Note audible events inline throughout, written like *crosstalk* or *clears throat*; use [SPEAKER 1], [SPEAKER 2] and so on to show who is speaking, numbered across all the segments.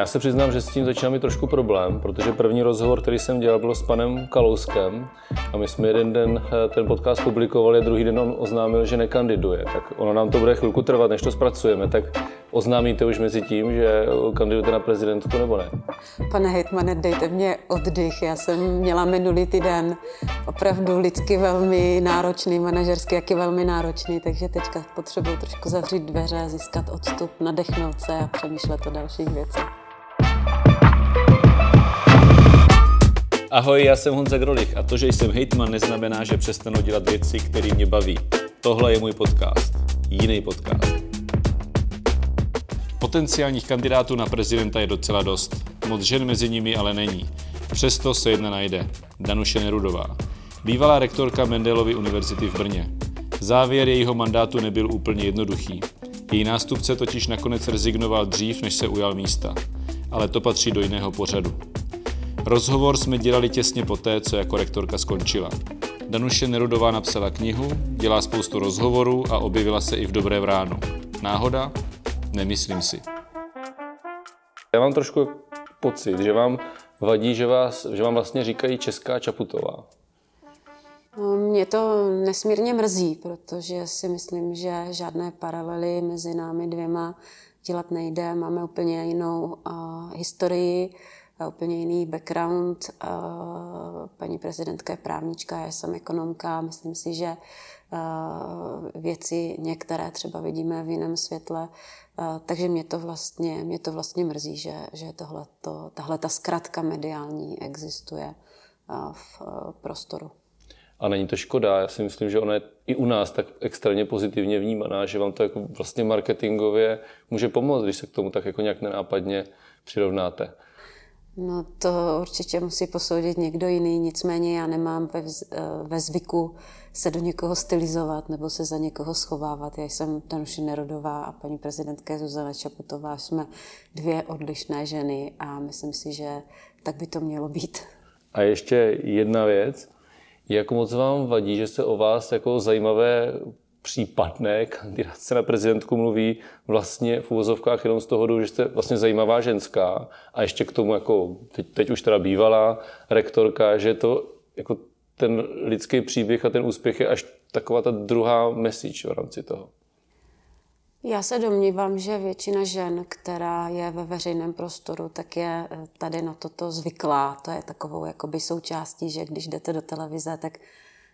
[SPEAKER 1] Já se přiznám, že s tím začíná mít trošku problém, protože první rozhovor, který jsem dělal, byl s panem Kalouskem a my jsme jeden den eh, ten podcast publikovali a druhý den on oznámil, že nekandiduje. Tak ono nám to bude chvilku trvat, než to zpracujeme. Tak oznámíte už mezi tím, že kandidujete na prezidentku nebo ne?
[SPEAKER 2] Pane hejtmane, dejte mě oddych. Já jsem měla minulý týden opravdu lidsky velmi náročný, manažersky jaký velmi náročný, takže teďka potřebuji trošku zavřít dveře, získat odstup, nadechnout se a přemýšlet o dalších věcech.
[SPEAKER 1] Ahoj, já jsem Honza Grolich a to, že jsem hejtman, neznamená, že přestanu dělat věci, které mě baví. Tohle je můj podcast. Jiný podcast. Potenciálních kandidátů na prezidenta je docela dost. Moc žen mezi nimi ale není. Přesto se jedna najde. Danuše Nerudová. Bývalá rektorka Mendelovy univerzity v Brně. Závěr jejího mandátu nebyl úplně jednoduchý. Její nástupce totiž nakonec rezignoval dřív, než se ujal místa. Ale to patří do jiného pořadu. Rozhovor jsme dělali těsně poté, co jako rektorka skončila. Danuše Nerudová napsala knihu, dělá spoustu rozhovorů a objevila se i v Dobré vránu. Náhoda? Nemyslím si. Já mám trošku pocit, že vám vadí, že, vás, že vám vlastně říkají Česká Čaputová.
[SPEAKER 2] Mě to nesmírně mrzí, protože si myslím, že žádné paralely mezi námi dvěma dělat nejde. Máme úplně jinou uh, historii, úplně jiný background. Paní prezidentka je právnička, já jsem ekonomka. Myslím si, že věci některé třeba vidíme v jiném světle. Takže mě to vlastně, mě to vlastně mrzí, že, že tohleto, tahle ta zkratka mediální existuje v prostoru.
[SPEAKER 1] A není to škoda. Já si myslím, že ona je i u nás tak extrémně pozitivně vnímaná, že vám to jako vlastně marketingově může pomoct, když se k tomu tak jako nějak nenápadně přirovnáte.
[SPEAKER 2] No to určitě musí posoudit někdo jiný, nicméně já nemám ve, eh, ve zvyku se do někoho stylizovat nebo se za někoho schovávat. Já jsem Danuše Nerodová a paní prezidentka Zuzana Čaputová. Jsme dvě odlišné ženy a myslím si, že tak by to mělo být.
[SPEAKER 1] A ještě jedna věc. Jak moc vám vadí, že se o vás jako zajímavé případné kandidace na prezidentku mluví vlastně v uvozovkách jenom z toho důvodu, že jste vlastně zajímavá ženská a ještě k tomu jako teď, teď už teda bývalá rektorka, že to jako ten lidský příběh a ten úspěch je až taková ta druhá message v rámci toho.
[SPEAKER 2] Já se domnívám, že většina žen, která je ve veřejném prostoru, tak je eh, tady na toto zvyklá. To je takovou jakoby součástí, že když jdete do televize, tak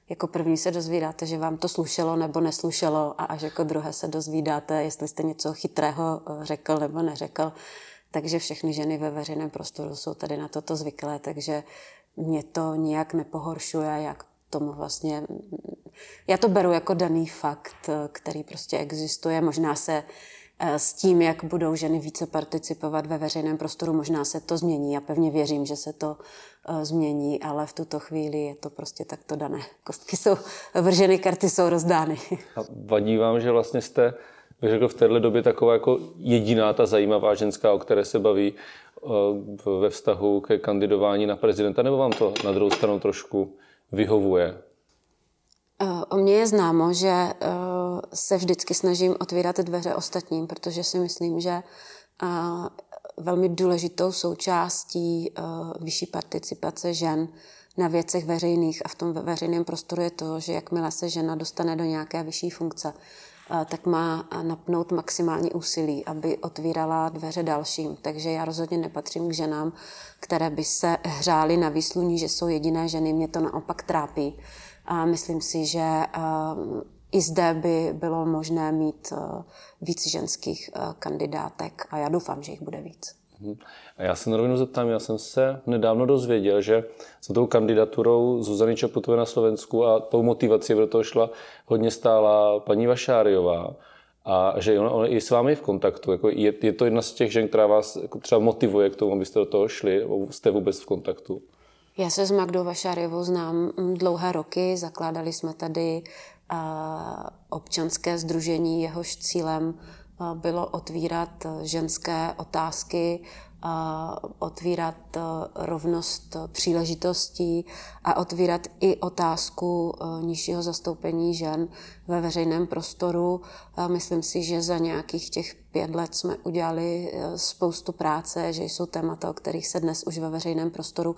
[SPEAKER 2] jako první se dozvídáte, že vám to slušelo nebo neslušelo a až jako druhé se dozvídáte, jestli jste něco chytrého eh, řekl nebo neřekl. Takže všechny ženy ve veřejném prostoru jsou tady na toto zvyklé, takže mě to nijak nepohoršuje, jak tomu vlastně... Já to beru jako daný fakt, eh, který prostě existuje. Možná se s tím, jak budou ženy více participovat ve veřejném prostoru, možná se to změní. Já pevně věřím, že se to eh, změní, ale v tuto chvíli je to prostě takto dané. Kostky jsou vrženy, karty jsou rozdány.
[SPEAKER 1] A vadí vám, že vlastně jste, bych řekl, v téhle době taková jako jediná ta zajímavá ženská, o které se baví eh, ve vztahu ke kandidování na prezidenta, nebo vám to na druhou stranu trošku vyhovuje?
[SPEAKER 2] O mně je známo, že se vždycky snažím otvírat dveře ostatním, protože si myslím, že velmi důležitou součástí vyšší participace žen na věcech veřejných a v tom veřejném prostoru je to, že jakmile se žena dostane do nějaké vyšší funkce, tak má napnout maximální úsilí, aby otvírala dveře dalším. Takže já rozhodně nepatřím k ženám, které by se hřály na výsluní, že jsou jediné ženy. Mě to naopak trápí. A myslím si, že i zde by bylo možné mít eh, víc ženských eh, kandidátek a já doufám, že jich bude víc.
[SPEAKER 1] Mhm. A já se na rovinu zeptám, já jsem se nedávno dozvěděl, že za tou kandidaturou Zuzany Čaputové na Slovensku a tou motivací do toho šla hodně stála paní Vašáriová a že ona, ona je s vámi v kontaktu. Jako je, je, to jedna z těch žen, která vás jako třeba motivuje k tomu, abyste do toho šli, nebo jste vůbec v kontaktu?
[SPEAKER 2] Já se s Magdou Vašáriovou znám dlouhé roky, zakládali jsme tady občanské združení, jehož cílem bylo otvírat ženské otázky otvírat rovnost příležitostí a otvírat i otázku nižšího zastoupení žen ve veřejném prostoru. Myslím si, že za nějakých těch pět let jsme udělali spoustu práce, že jsou témata, o kterých se dnes už ve veřejném prostoru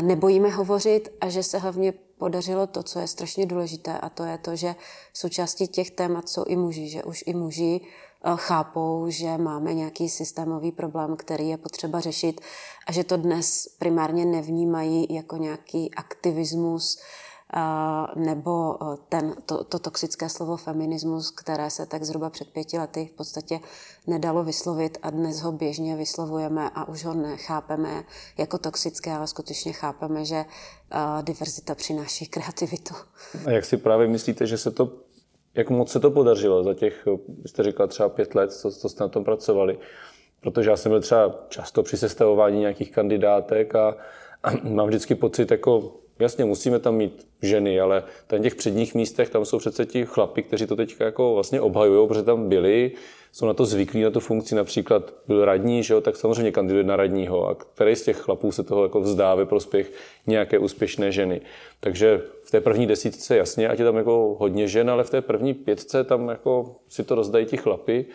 [SPEAKER 2] nebojíme hovořit a že se hlavně podařilo to, co je strašně důležité, a to je to, že součástí těch témat jsou i muži, že už i muži eh, chápou, že máme nějaký systémový problém, který je potřeba řešit a že to dnes primárně nevnímají jako nějaký aktivismus, nebo e, ten, to, to toxické slovo feminismus, které se tak zhruba před pěti lety v podstatě nedalo vyslovit a dnes ho běžně vyslovujeme a už ho nechápeme jako toxické, ale skutečně chápeme, že uh, diverzita přináší kreativitu.
[SPEAKER 1] A jak si právě myslíte, že se to, jak moc se to podařilo za těch, jste říkala třeba pět let, co, co jste na tom pracovali? Protože já jsem byl třeba často při sestavování nějakých kandidátek a, a *clears throat* mám vždycky pocit, jako Jasně, musíme tam mít ženy, ale na těch předních místech tam jsou přece ti chlapi, kteří to teď jako vlastně obhajují, protože tam byli, jsou na to zvyklí, na tu funkci, například byl radní, že jo, tak samozřejmě kandiduje na radního a který z těch chlapů se toho jako vzdá ve prospěch nějaké úspěšné ženy. Takže v té první desítce jasně, ať je tam jako hodně žen, ale v té první pětce tam jako si to rozdají ti chlapy.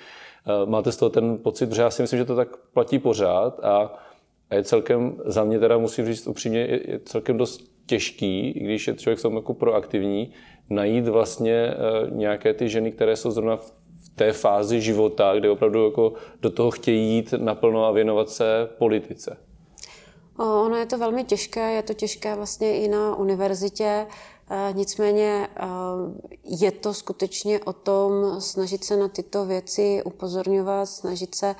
[SPEAKER 1] Eh, máte z toho ten pocit, že já si myslím, že to tak platí pořád a je celkem, za mě teda musím říct upřímně, je celkem dost těžký, když je člověk tom jako proaktivní, najít vlastně eh, nějaké ty ženy, které jsou zrovna v té fázi života, kde opravdu jako do toho chtějí jít naplno a věnovat se politice.
[SPEAKER 2] Ono je to velmi těžké, je to těžké vlastně i na univerzitě. Eh, nicméně eh, je to skutečně o tom snažit se na tyto věci upozorňovat, snažit se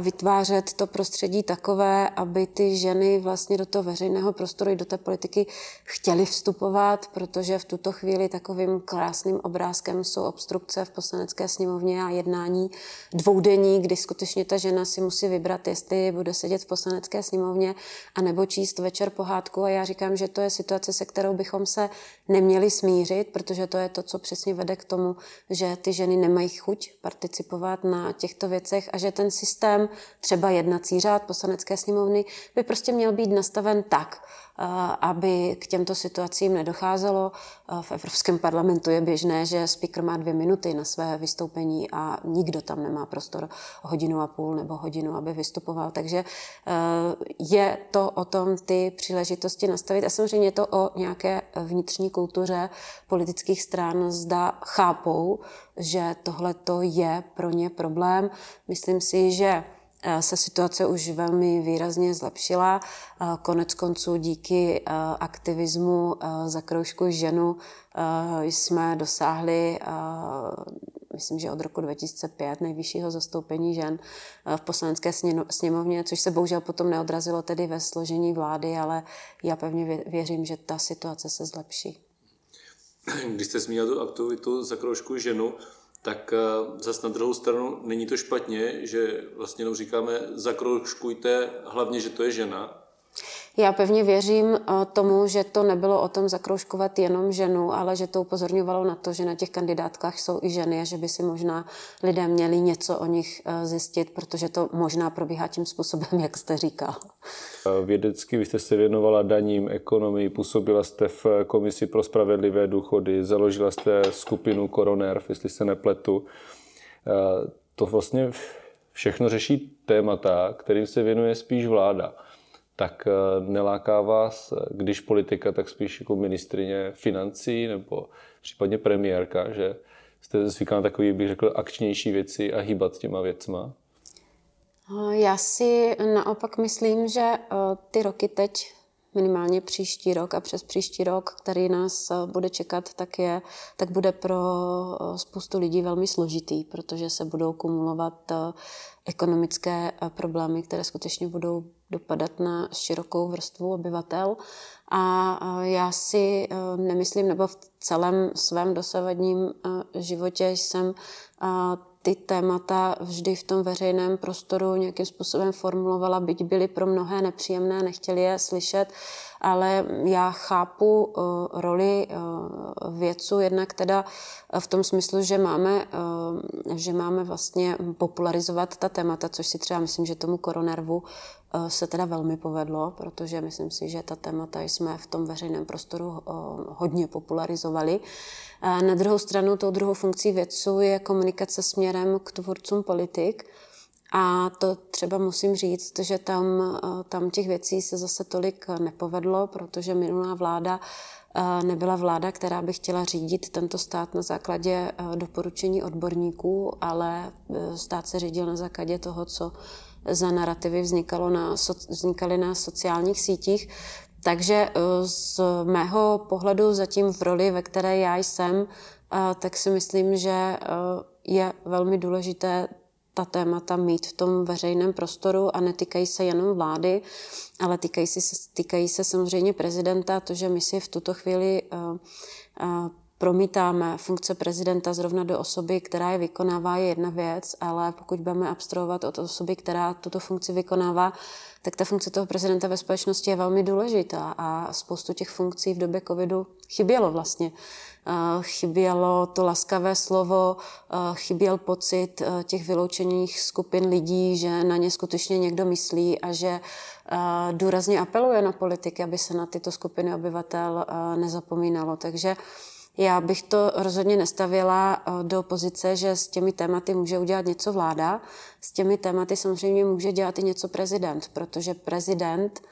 [SPEAKER 2] vytvářet to prostředí takové, aby ty ženy vlastně do toho veřejného prostoru i do té politiky chtěly vstupovat, protože v tuto chvíli takovým krásným obrázkem jsou obstrukce v poslanecké sněmovně a jednání dvoudenní, kdy skutečně ta žena si musí vybrat, jestli bude sedět v poslanecké sněmovně a nebo číst večer pohádku. A já říkám, že to je situace, se kterou bychom se neměli smířit, protože to je to, co přesně vede k tomu, že ty ženy nemají chuť participovat na těchto věcech a že ten systém systém, třeba jednací řád poslanecké sněmovny, by prostě měl být nastaven tak, aby k těmto situacím nedocházelo. Eh, v Evropském parlamentu je běžné, že speaker má dvě minuty na své vystoupení a nikdo tam nemá prostor hodinu a půl nebo hodinu, aby vystupoval. Takže eh, je to o tom ty příležitosti nastavit a samozřejmě je to o nějaké vnitřní kultuře politických stran. Zda chápou, že tohle to je pro ně problém. Myslím si, že eh, se situace už velmi výrazně zlepšila. Eh, konec konců díky eh, aktivismu za kroužku ženu jsme dosáhli, myslím, že od roku 2005, nejvyššího zastoupení žen v poslanecké sněmovně, což se bohužel potom neodrazilo tedy ve složení vlády, ale já pevně věřím, že ta situace se zlepší.
[SPEAKER 1] Když jste zmínil tu aktivitu za kroužku ženu, tak eh, zase na druhou stranu není to špatně, že vlastně jenom říkáme zakroužkujte, hlavně, že to je žena,
[SPEAKER 2] já pevně věřím eh, tomu, že to nebylo o tom zakroužkovat jenom ženu, ale že to upozorňovalo na to, že na těch kandidátkách jsou i ženy a že by si možná lidé měli něco o nich eh, zjistit, protože to možná probíhá tím způsobem, jak jste říkal.
[SPEAKER 1] Vědecky vy jste se věnovala daním, ekonomii, působila jste v Komisi pro spravedlivé důchody, založila jste skupinu Koronerv, jestli se nepletu. Eh, to vlastně všechno řeší témata, kterým se věnuje spíš vláda tak eh, neláká vás, když politika, tak spíš jako ministrině financí nebo případně premiérka, že jste zvyklá na takový, bych řekl, akčnější věci a hýbat těma věcma?
[SPEAKER 2] Eh, já si naopak myslím, že eh, ty roky teď, minimálně příští rok a přes příští rok, který nás bude čekat, tak, je, tak bude pro spoustu lidí velmi složitý, protože se budou kumulovat ekonomické problémy, které skutečně budou dopadat na širokou vrstvu obyvatel. A já si nemyslím, nebo v celém svém dosavadním životě jsem ty témata vždy v tom veřejném prostoru nějakým způsobem formulovala, byť byly pro mnohé nepříjemné, nechtěli je slyšet, ale já chápu roli vědců jednak teda v tom smyslu, že máme, že máme vlastně popularizovat ta témata, což si třeba myslím, že tomu koronervu se teda velmi povedlo, protože myslím si, že ta témata jsme v tom veřejném prostoru hodně popularizovali. Na druhou stranu, tou druhou funkcí vědců je komunikace směrem k tvůrcům politik. A to třeba musím říct, že tam, tam těch věcí se zase tolik nepovedlo, protože minulá vláda nebyla vláda, která by chtěla řídit tento stát na základě doporučení odborníků, ale stát se řídil na základě toho, co za narrativy vznikalo na, vznikaly na sociálních sítích. Takže eh, z mého pohledu zatím v roli, ve které já jsem, eh, tak si myslím, že eh, je velmi důležité ta témata mít v tom veřejném prostoru a netýkají se jenom vlády, ale týkají se, týkají se samozřejmě prezidenta, to, že my si v tuto chvíli promítáme funkce prezidenta zrovna do osoby, která je vykonává, je jedna věc, ale pokud budeme abstrahovat od osoby, která tuto funkci vykonává, tak ta funkce toho prezidenta ve společnosti je velmi důležitá a spoustu těch funkcí v době covidu chybělo vlastně. Chybělo to laskavé slovo, chyběl pocit těch vyloučených skupin lidí, že na ně skutečně někdo myslí a že důrazně apeluje na politiky, aby se na tyto skupiny obyvatel nezapomínalo. Takže já bych to rozhodně nestavila eh, do pozice, že s těmi tématy může udělat něco vláda. S těmi tématy samozřejmě může dělat i něco prezident, protože prezident eh,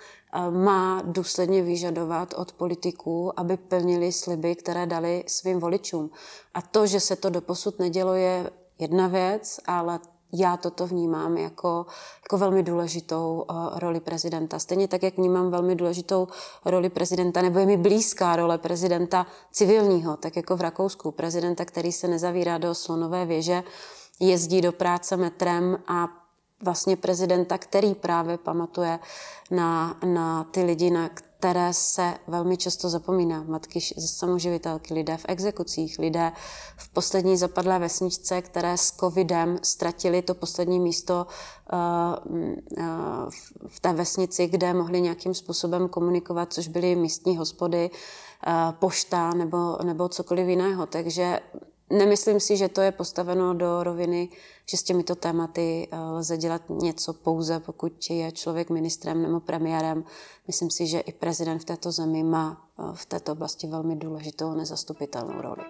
[SPEAKER 2] má důsledně vyžadovat od politiků, aby plnili sliby, které dali svým voličům. A to, že se to doposud nedělo, je jedna věc, ale já toto vnímám jako, jako velmi důležitou uh, roli prezidenta. Stejně tak, jak vnímám velmi důležitou roli prezidenta, nebo je mi blízká role prezidenta civilního, tak jako v Rakousku. Prezidenta, který se nezavírá do slonové věže, jezdí do práce metrem a vlastně prezidenta, který právě pamatuje na, na ty lidi, na které se velmi často zapomíná. Matky samoživitelky, lidé v exekucích, lidé v poslední zapadlé vesničce, které s covidem ztratili to poslední místo eh, eh, v té vesnici, kde mohli nějakým způsobem komunikovat, což byly místní hospody, eh, pošta nebo, nebo cokoliv jiného. Takže Nemyslím si, že to je postaveno do roviny, že s těmito tématy eh, lze dělat něco pouze, pokud je člověk ministrem nebo premiérem. Myslím si, že i prezident v této zemi má eh, v této oblasti velmi důležitou nezastupitelnou roli.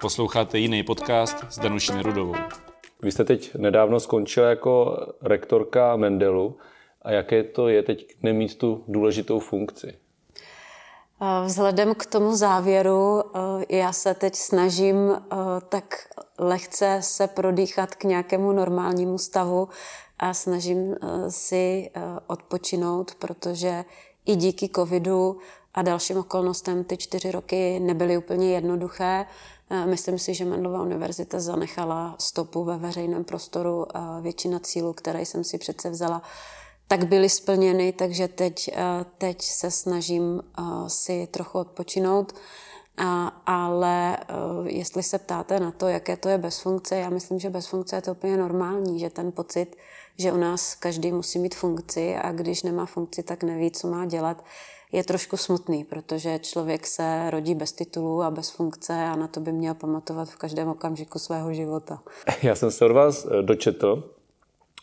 [SPEAKER 3] Posloucháte jiný podcast s Danuší Nerudovou.
[SPEAKER 1] Vy jste teď nedávno skončila jako rektorka Mendelu. A jaké to je teď nemít tu důležitou funkci?
[SPEAKER 2] Vzhledem k tomu závěru, eh, já se teď snažím eh, tak lehce se prodýchat k nějakému normálnímu stavu a snažím eh, si odpočinout, protože i díky covidu a dalším okolnostem ty čtyři roky nebyly úplně jednoduché. Myslím si, že Mendelova univerzita zanechala stopu ve veřejném prostoru. Většina cílů, které jsem si přece vzala, tak byly splněny, takže teď, eh, teď se snažím eh, si trochu odpočinout. A, ale eh, jestli se ptáte na to, jaké to je bez funkce, já myslím, že bez funkce je to úplně normální, že ten pocit, že u nás každý musí mít funkci a když nemá funkci, tak neví, co má dělat, je trošku smutný, protože člověk se rodí bez titulu a bez funkce a na to by měl pamatovat v každém okamžiku svého života.
[SPEAKER 1] Já jsem se od vás dočetl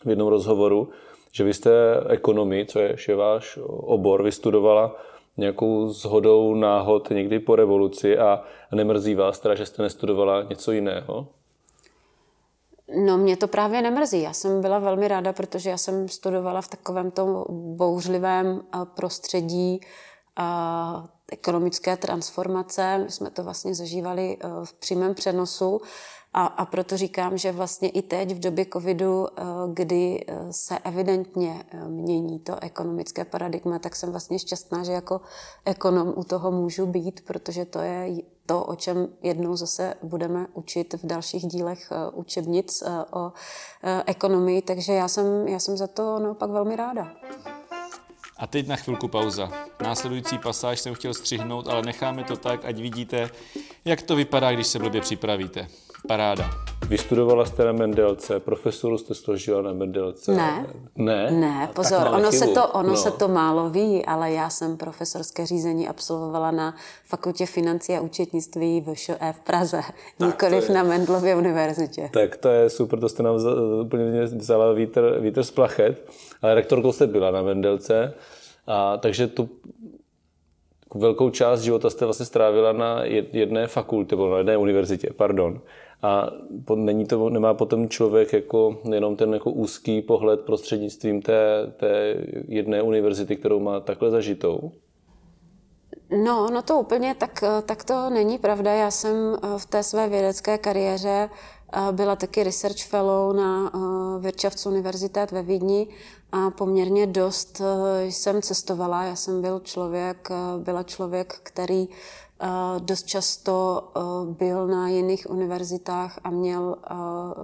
[SPEAKER 1] v jednom rozhovoru, že vy jste ekonomii, co je, je váš obor, vystudovala nějakou zhodou náhod někdy po revoluci a nemrzí vás teda, že jste nestudovala něco jiného?
[SPEAKER 2] No mě to právě nemrzí. Já jsem byla velmi ráda, protože já jsem studovala v takovém tom bouřlivém eh, prostředí a eh, ekonomické transformace. My jsme to vlastně zažívali eh, v přímém přenosu a, a proto říkám, že vlastně i teď v době covidu, eh, kdy eh, se evidentně eh, mění to ekonomické paradigma, tak jsem vlastně šťastná, že jako ekonom u toho můžu být, protože to je to, o čem jednou zase budeme učit v dalších dílech učebnic o ekonomii, takže já jsem, já jsem za to naopak velmi ráda.
[SPEAKER 3] A teď na chvilku pauza. Následující pasáž jsem chtěl střihnout, ale necháme to tak, ať vidíte, jak to vypadá, když se blbě připravíte. Paráda.
[SPEAKER 1] Vystudovala jste na Mendelce, profesoru jste složila na Mendelce.
[SPEAKER 2] Ne.
[SPEAKER 1] Ne?
[SPEAKER 2] Ne, pozor, ono, se to, ono no. se to málo ví, ale já jsem profesorské řízení absolvovala na Fakultě financí a účetnictví v ŠE v Praze, nikoliv je... na Mendlově univerzitě.
[SPEAKER 1] Tak to je super, to jste nám úplně vzala vítr, vítr z plachet, ale rektorkou jste byla na Mendelce, a, takže tu velkou část života jste vlastně strávila na jedné fakultě, nebo na jedné univerzitě, pardon. A není to, nemá potom člověk jako jenom ten jako úzký pohled prostřednictvím té, té jedné univerzity, kterou má takhle zažitou?
[SPEAKER 2] No, no to úplně tak, tak to není pravda. Já jsem v té své vědecké kariéře byla taky research fellow na Wirtschaftsuniversität ve Vídni a poměrně dost jsem cestovala. Já jsem byl člověk, byla člověk, který dost často byl na jiných univerzitách a měl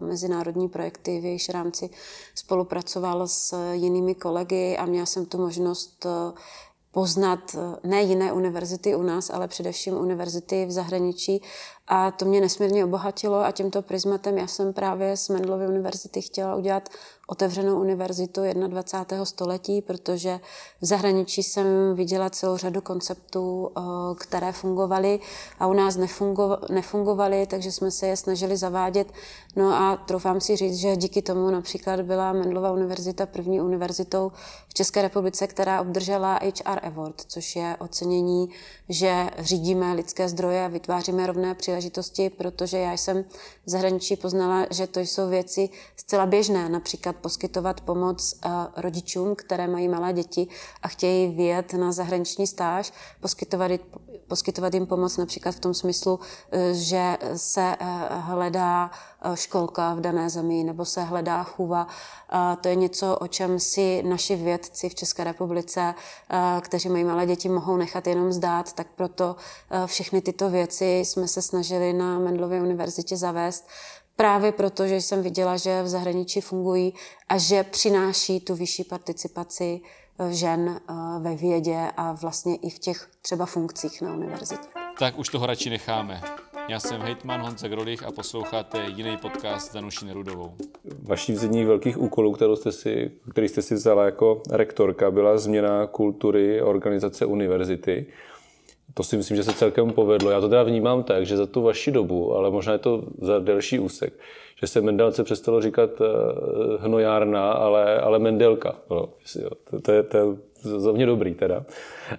[SPEAKER 2] mezinárodní projekty, v jejichž rámci spolupracoval s jinými kolegy a měla jsem tu možnost poznat ne jiné univerzity u nás, ale především univerzity v zahraničí a to mě nesmírně obohatilo a tímto prismatem já jsem právě z Mendlovy univerzity chtěla udělat otevřenou univerzitu 21. století, protože v zahraničí jsem viděla celou řadu konceptů, které fungovaly a u nás nefungovaly, takže jsme se je snažili zavádět. No a troufám si říct, že díky tomu například byla Mendlova univerzita první univerzitou v České republice, která obdržela HR Award, což je ocenění, že řídíme lidské zdroje a vytváříme rovné příležitosti příležitosti, protože já jsem v zahraničí poznala, že to jsou věci zcela běžné, například poskytovat pomoc eh, rodičům, které mají malé děti a chtějí vyjet na zahraniční stáž, poskytovat, poskytovat jim pomoc například v tom smyslu, eh, že se eh, hledá školka v dané zemi nebo se hledá chůva. To je něco, o čem si naši vědci v České republice, kteří mají malé děti, mohou nechat jenom zdát, tak proto všechny tyto věci jsme se snažili na Mendlově univerzitě zavést, právě proto, že jsem viděla, že v zahraničí fungují a že přináší tu vyšší participaci eh, žen eh, ve vědě a vlastně i v těch třeba funkcích na univerzitě.
[SPEAKER 3] Tak už toho radši necháme. Já jsem hejtman Honza Grolich a posloucháte jiný podcast s Danuší Nerudovou.
[SPEAKER 1] Vaší z jedních velkých úkolů, kterou jste si, který jste si vzala jako rektorka, byla změna kultury organizace univerzity to si myslím, že se celkem povedlo. Já to teda vnímám tak, že za tu vaši dobu, ale možná je to za delší úsek, že se Mendelce přestalo říkat uh, hnojárna, ale, ale Mendelka. No, to, to, je, to je za mě dobrý teda.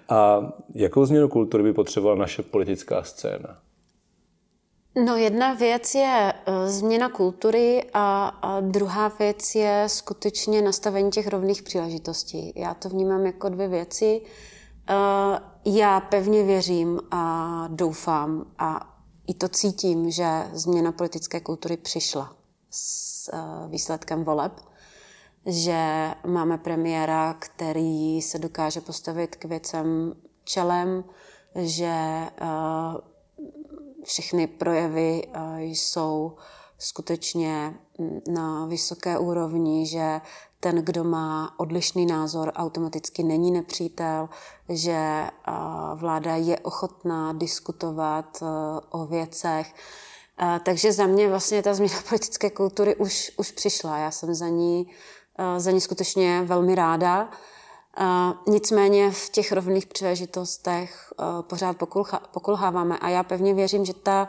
[SPEAKER 1] A jakou změnu kultury by potřebovala naše politická scéna?
[SPEAKER 2] No jedna věc je uh, změna kultury a, a druhá věc je skutečně nastavení těch rovných příležitostí. Já to vnímám jako dvě věci. Uh, já pevně věřím a doufám a i to cítím, že změna politické kultury přišla s uh, výsledkem voleb, že máme premiéra, který se dokáže postavit k věcem čelem, že uh, všechny projevy jsou skutečně na vysoké úrovni, že ten, kdo má odlišný názor, automaticky není nepřítel, že vláda je ochotná diskutovat e, o věcech. E, takže za mě vlastně ta změna politické kultury už, už přišla. Já jsem za ní, e, za ní skutečně velmi ráda. Nicméně v těch rovných příležitostech pořád pokulháváme a já pevně věřím, že ta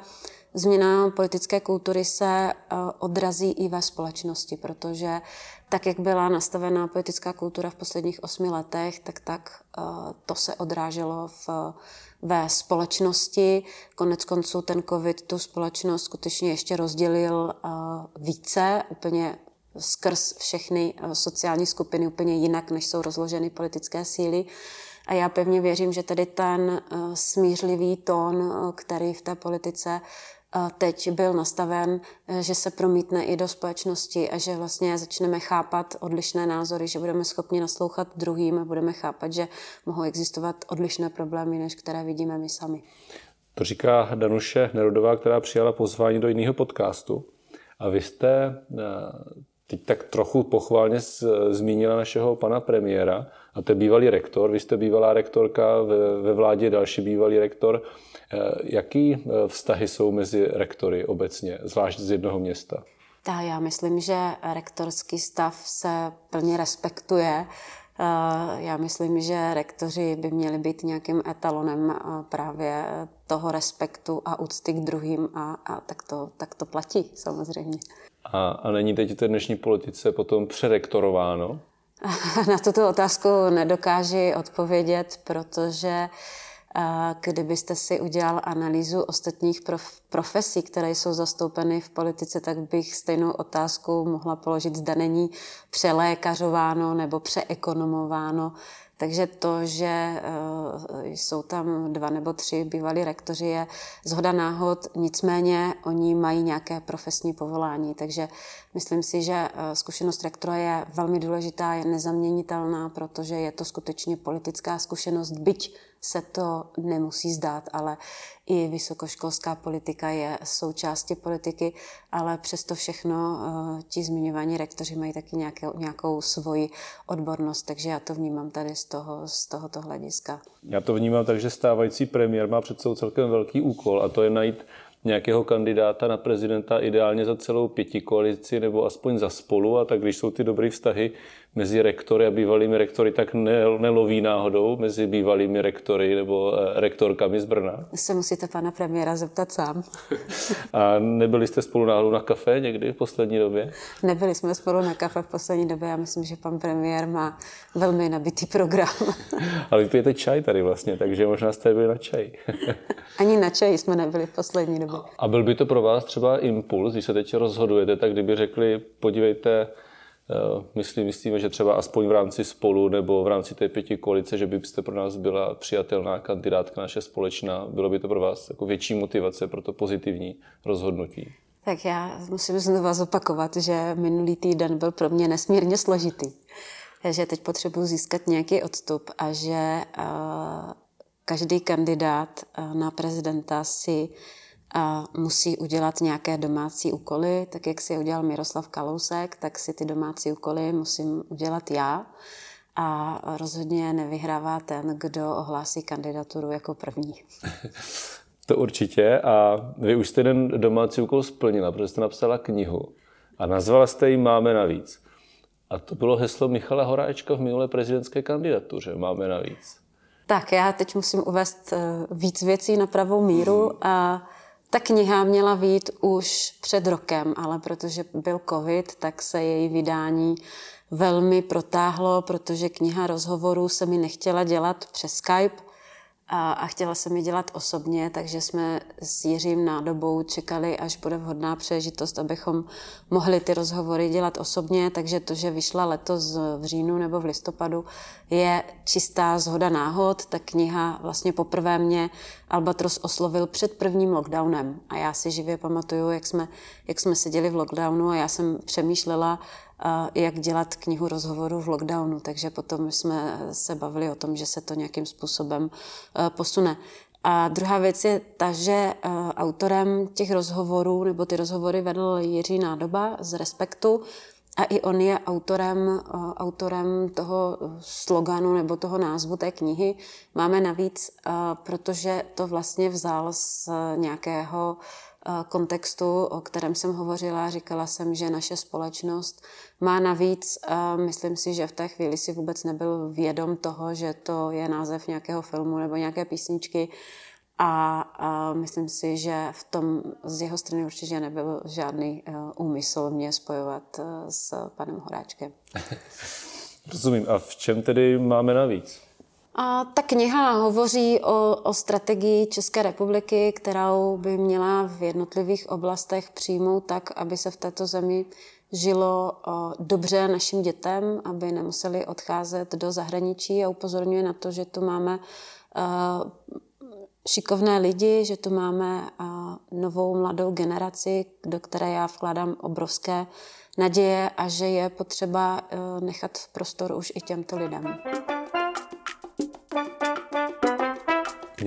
[SPEAKER 2] změna politické kultury se odrazí i ve společnosti, protože tak, jak byla nastavená politická kultura v posledních osmi letech, tak tak eh, to se odráželo v, ve společnosti. Konec konců ten covid tu společnost skutečně ještě rozdělil eh, více, úplně skrz všechny eh, sociální skupiny úplně jinak, než jsou rozloženy politické síly. A já pevně věřím, že tady ten smířlivý tón, který v té politice teď byl nastaven, eh, že se promítne i do společnosti a že vlastně začneme chápat odlišné názory, že budeme schopni naslouchat druhým a budeme chápat, že mohou existovat odlišné problémy, než které vidíme my sami.
[SPEAKER 1] To říká Danuše Nerudová, která přijala pozvání do jiného podcastu. A vy jste eh, teď tak trochu pochválně zmínila našeho pana premiéra, a to je bývalý rektor, vy jste bývalá rektorka, ve, ve vládě další bývalý rektor. Eh, jaký eh, vztahy jsou mezi rektory obecně, zvlášť z jednoho města?
[SPEAKER 2] Tak já myslím, že rektorský stav se plně respektuje. Eh, já myslím, že rektoři by měli být nějakým etalonem právě toho respektu a úcty k druhým a, a tak, to, tak to platí samozřejmě.
[SPEAKER 1] A, a není teď v té dnešní politice potom přerektorováno? *laughs*
[SPEAKER 2] Na tuto otázku nedokáži odpovědět, protože kdybyste si udělal analýzu ostatních prof, profesí, které jsou zastoupeny v politice, tak bych stejnou otázku mohla položit, zda není přelékařováno nebo přeekonomováno takže to, že eh, jsou tam dva nebo tři bývalí rektoři, je zhoda náhod, nicméně oni mají nějaké profesní povolání, takže myslím si, že eh, zkušenost rektora je velmi důležitá, je nezaměnitelná, protože je to skutečně politická zkušenost, byť se to nemusí zdát, ale i vysokoškolská politika je součástí politiky, ale přesto všechno uh, ti zmiňovaní rektoři mají taky nějaké, nějakou svoji odbornost, takže já to vnímám tady z, toho, z tohoto hlediska.
[SPEAKER 1] Já to vnímám tak, že stávající premiér má před sebou celkem velký úkol a to je najít nějakého kandidáta na prezidenta ideálně za celou pěti koalici nebo aspoň za spolu a tak když jsou ty dobré vztahy mezi rektory a bývalými rektory, tak ne, neloví náhodou mezi bývalými rektory nebo eh, rektorkami z Brna?
[SPEAKER 2] Se musíte pana premiéra zeptat sám.
[SPEAKER 1] a nebyli jste spolu náhodou na kafe někdy v poslední době?
[SPEAKER 2] Nebyli jsme spolu na kafe v poslední době. Já myslím, že pan premiér má velmi nabitý program. *laughs*
[SPEAKER 1] Ale vy pijete čaj tady vlastně, takže možná jste byli na čaj. *laughs*
[SPEAKER 2] Ani na čaj jsme nebyli v poslední době.
[SPEAKER 1] A byl by to pro vás třeba impuls, když se teď rozhodujete, tak kdyby řekli, podívejte, myslím, myslíme, že třeba aspoň v rámci spolu nebo v rámci té pěti koalice, že byste pro nás byla přijatelná kandidátka naše společná. Bylo by to pro vás jako větší motivace pro to pozitivní rozhodnutí?
[SPEAKER 2] Tak já musím znovu zopakovat, že minulý týden byl pro mě nesmírně složitý. Že teď potřebuji získat nějaký odstup a že eh, každý kandidát eh, na prezidenta si a musí udělat nějaké domácí úkoly, tak jak si udělal Miroslav Kalousek, tak si ty domácí úkoly musím udělat já. A rozhodně nevyhrává ten, kdo ohlásí kandidaturu jako první.
[SPEAKER 1] To určitě. A vy už jste ten domácí úkol splnila, protože jste napsala knihu a nazvala jste ji Máme navíc. A to bylo heslo Michala Horáčka v minulé prezidentské kandidatuře. Máme navíc.
[SPEAKER 2] Tak, já teď musím uvést eh, víc věcí na pravou míru a ta kniha měla být už před rokem, ale protože byl covid, tak se její vydání velmi protáhlo, protože kniha rozhovorů se mi nechtěla dělat přes Skype, a, a chtěla jsem ji dělat osobně, takže jsme s Jiřím nádobou čekali, až bude vhodná příležitost, abychom mohli ty rozhovory dělat osobně, takže to, že vyšla letos v říjnu nebo v listopadu, je čistá zhoda náhod. Ta kniha vlastně poprvé mě Albatros oslovil před prvním lockdownem a já si živě pamatuju, jak jsme, jak jsme seděli v lockdownu a já jsem přemýšlela, jak dělat knihu rozhovoru v lockdownu, takže potom jsme se bavili o tom, že se to nějakým způsobem e, posune. A druhá věc je ta, že e, autorem těch rozhovorů, nebo ty rozhovory vedl Jiří Nádoba z Respektu, a i on je autorem, e, autorem toho sloganu nebo toho názvu té knihy. Máme navíc, protože to vlastně vzal z nějakého kontextu, o kterém jsem hovořila. Říkala jsem, že naše společnost má navíc, myslím si, že v té chvíli si vůbec nebyl vědom toho, že to je název nějakého filmu nebo nějaké písničky. A, myslím si, že v tom z jeho strany určitě nebyl žádný uh, úmysl mě spojovat uh, s panem Horáčkem. *laughs*
[SPEAKER 1] Rozumím. A v čem tedy máme navíc?
[SPEAKER 2] A ta kniha hovoří o, o strategii České republiky, kterou by měla v jednotlivých oblastech přijmout tak, aby se v této zemi žilo dobře našim dětem, aby nemuseli odcházet do zahraničí a upozorňuje na to, že tu máme šikovné lidi, že tu máme novou mladou generaci, do které já vkládám obrovské naděje a že je potřeba nechat prostor už i těmto lidem.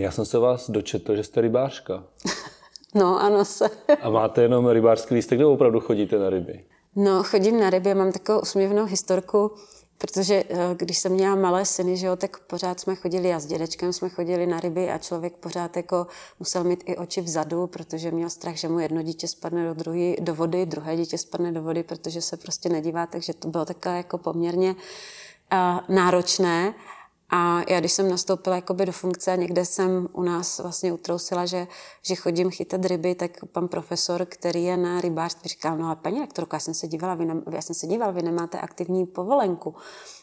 [SPEAKER 1] Já jsem se vás dočetl, že jste rybářka. *laughs*
[SPEAKER 2] No, ano se.
[SPEAKER 1] A máte jenom rybářský lístek, nebo opravdu chodíte na ryby?
[SPEAKER 2] No, chodím na ryby, mám takovou usměvnou historku, protože eh, když jsem měla malé syny, že jo, tak pořád jsme chodili, a s dědečkem jsme chodili na ryby a člověk pořád jako musel mít i oči vzadu, protože měl strach, že mu jedno dítě spadne do, druhý, do vody, druhé dítě spadne do vody, protože se prostě nedívá, takže to bylo takové jako poměrně uh, náročné. A já, když jsem nastoupila jakoby do funkce a někde jsem u nás vlastně utrousila, že, že chodím chytat ryby, tak pan profesor, který je na rybářství, říkal, no ale paní lektorka, já jsem se dívala, vy ne, já jsem se díval, vy nemáte aktivní povolenku.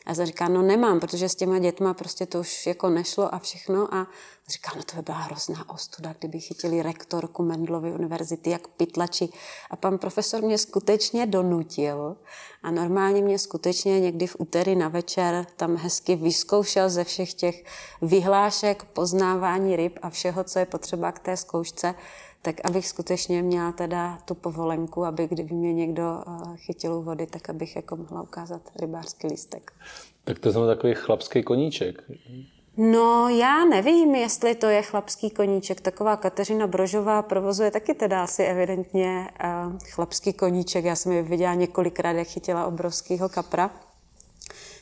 [SPEAKER 2] A já říká, no nemám, protože s těma dětma prostě to už jako nešlo a všechno. A říká, no to by byla hrozná ostuda, kdyby chytili rektorku Mendlovy univerzity jak pytlači. A pan profesor mě skutečně donutil a normálně mě skutečně někdy v úterý na večer tam hezky vyzkoušel ze všech těch vyhlášek, poznávání ryb a všeho, co je potřeba k té zkoušce, tak abych skutečně měla teda tu povolenku, aby kdyby mě někdo eh, chytil u vody, tak abych jako mohla ukázat rybářský lístek.
[SPEAKER 1] Tak to znamená takový chlapský koníček.
[SPEAKER 2] No, já nevím, jestli to je chlapský koníček. Taková Kateřina Brožová provozuje taky teda asi evidentně uh, chlapský koníček. Já jsem ji viděla několikrát, jak chytila obrovského kapra.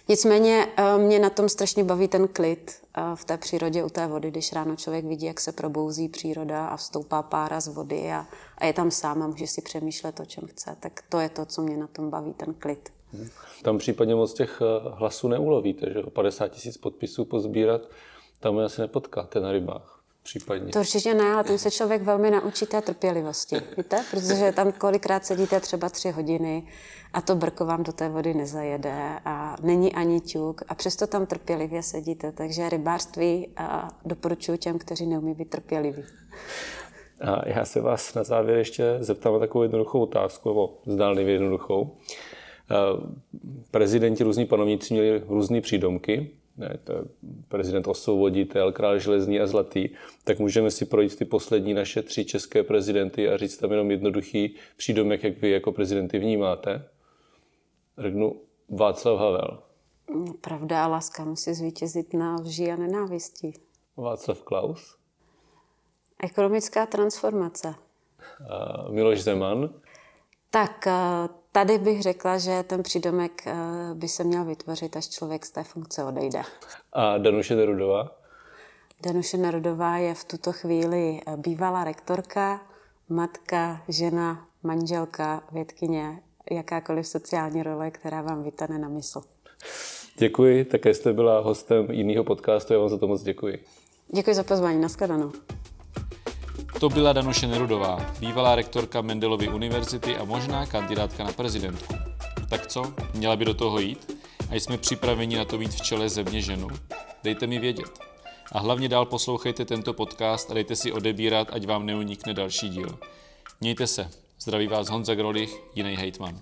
[SPEAKER 2] Nicméně uh, mě na tom strašně baví ten klid uh, v té přírodě u té vody, když ráno člověk vidí, jak se probouzí příroda a vstoupá pára z vody a, a je tam sám a může si přemýšlet, o čem chce. Tak to je to, co mě na tom baví, ten klid.
[SPEAKER 1] Tam případně moc těch eh, hlasů neulovíte, že o 50 tisíc podpisů pozbírat, tam asi nepotkáte na rybách. Případně.
[SPEAKER 2] To určitě ne, ale tam se člověk velmi naučí té trpělivosti, víte? Protože tam kolikrát sedíte třeba tři hodiny a to brko vám do té vody nezajede a není ani ťuk a přesto tam trpělivě sedíte. Takže rybářství a doporučuji těm, kteří neumí být trpěliví.
[SPEAKER 1] A já se vás na závěr ještě zeptám na takovou jednoduchou otázku, nebo zdálnivě jednoduchou. Eh, prezidenti, různí panovníci měli různé přídomky, ne, to je prezident osvoboditel, král železný a zlatý, tak můžeme si projít ty poslední naše tři české prezidenty a říct tam jenom jednoduchý přídomek, jak vy jako prezidenty vnímáte. Řeknu Václav Havel.
[SPEAKER 2] Pravda a láska musí zvítězit na lži a nenávisti.
[SPEAKER 1] Václav Klaus.
[SPEAKER 2] Ekonomická transformace.
[SPEAKER 1] A Miloš Zeman.
[SPEAKER 2] Tak eh, tady bych řekla, že ten přídomek eh, by se měl vytvořit, až člověk z té funkce odejde.
[SPEAKER 1] A Danuše Nerudová?
[SPEAKER 2] Danuše Nerudová je v tuto chvíli eh, bývalá rektorka, matka, žena, manželka, vědkyně, jakákoliv sociální role, která vám vytane na mysl.
[SPEAKER 1] Děkuji, také jste byla hostem jiného podcastu, já vám za to moc děkuji.
[SPEAKER 2] Děkuji za pozvání, nashledanou.
[SPEAKER 3] To byla Danuše Nerudová, bývalá rektorka Mendelovy univerzity a možná kandidátka na prezidentku. Tak co, měla by do toho jít? A jsme připraveni na to být v čele země ženu? Dejte mi vědět. A hlavně dál poslouchejte tento podcast a dejte si odebírat, ať vám neunikne další díl. Mějte se. Zdraví vás Honza Grolich, jiný hejtman.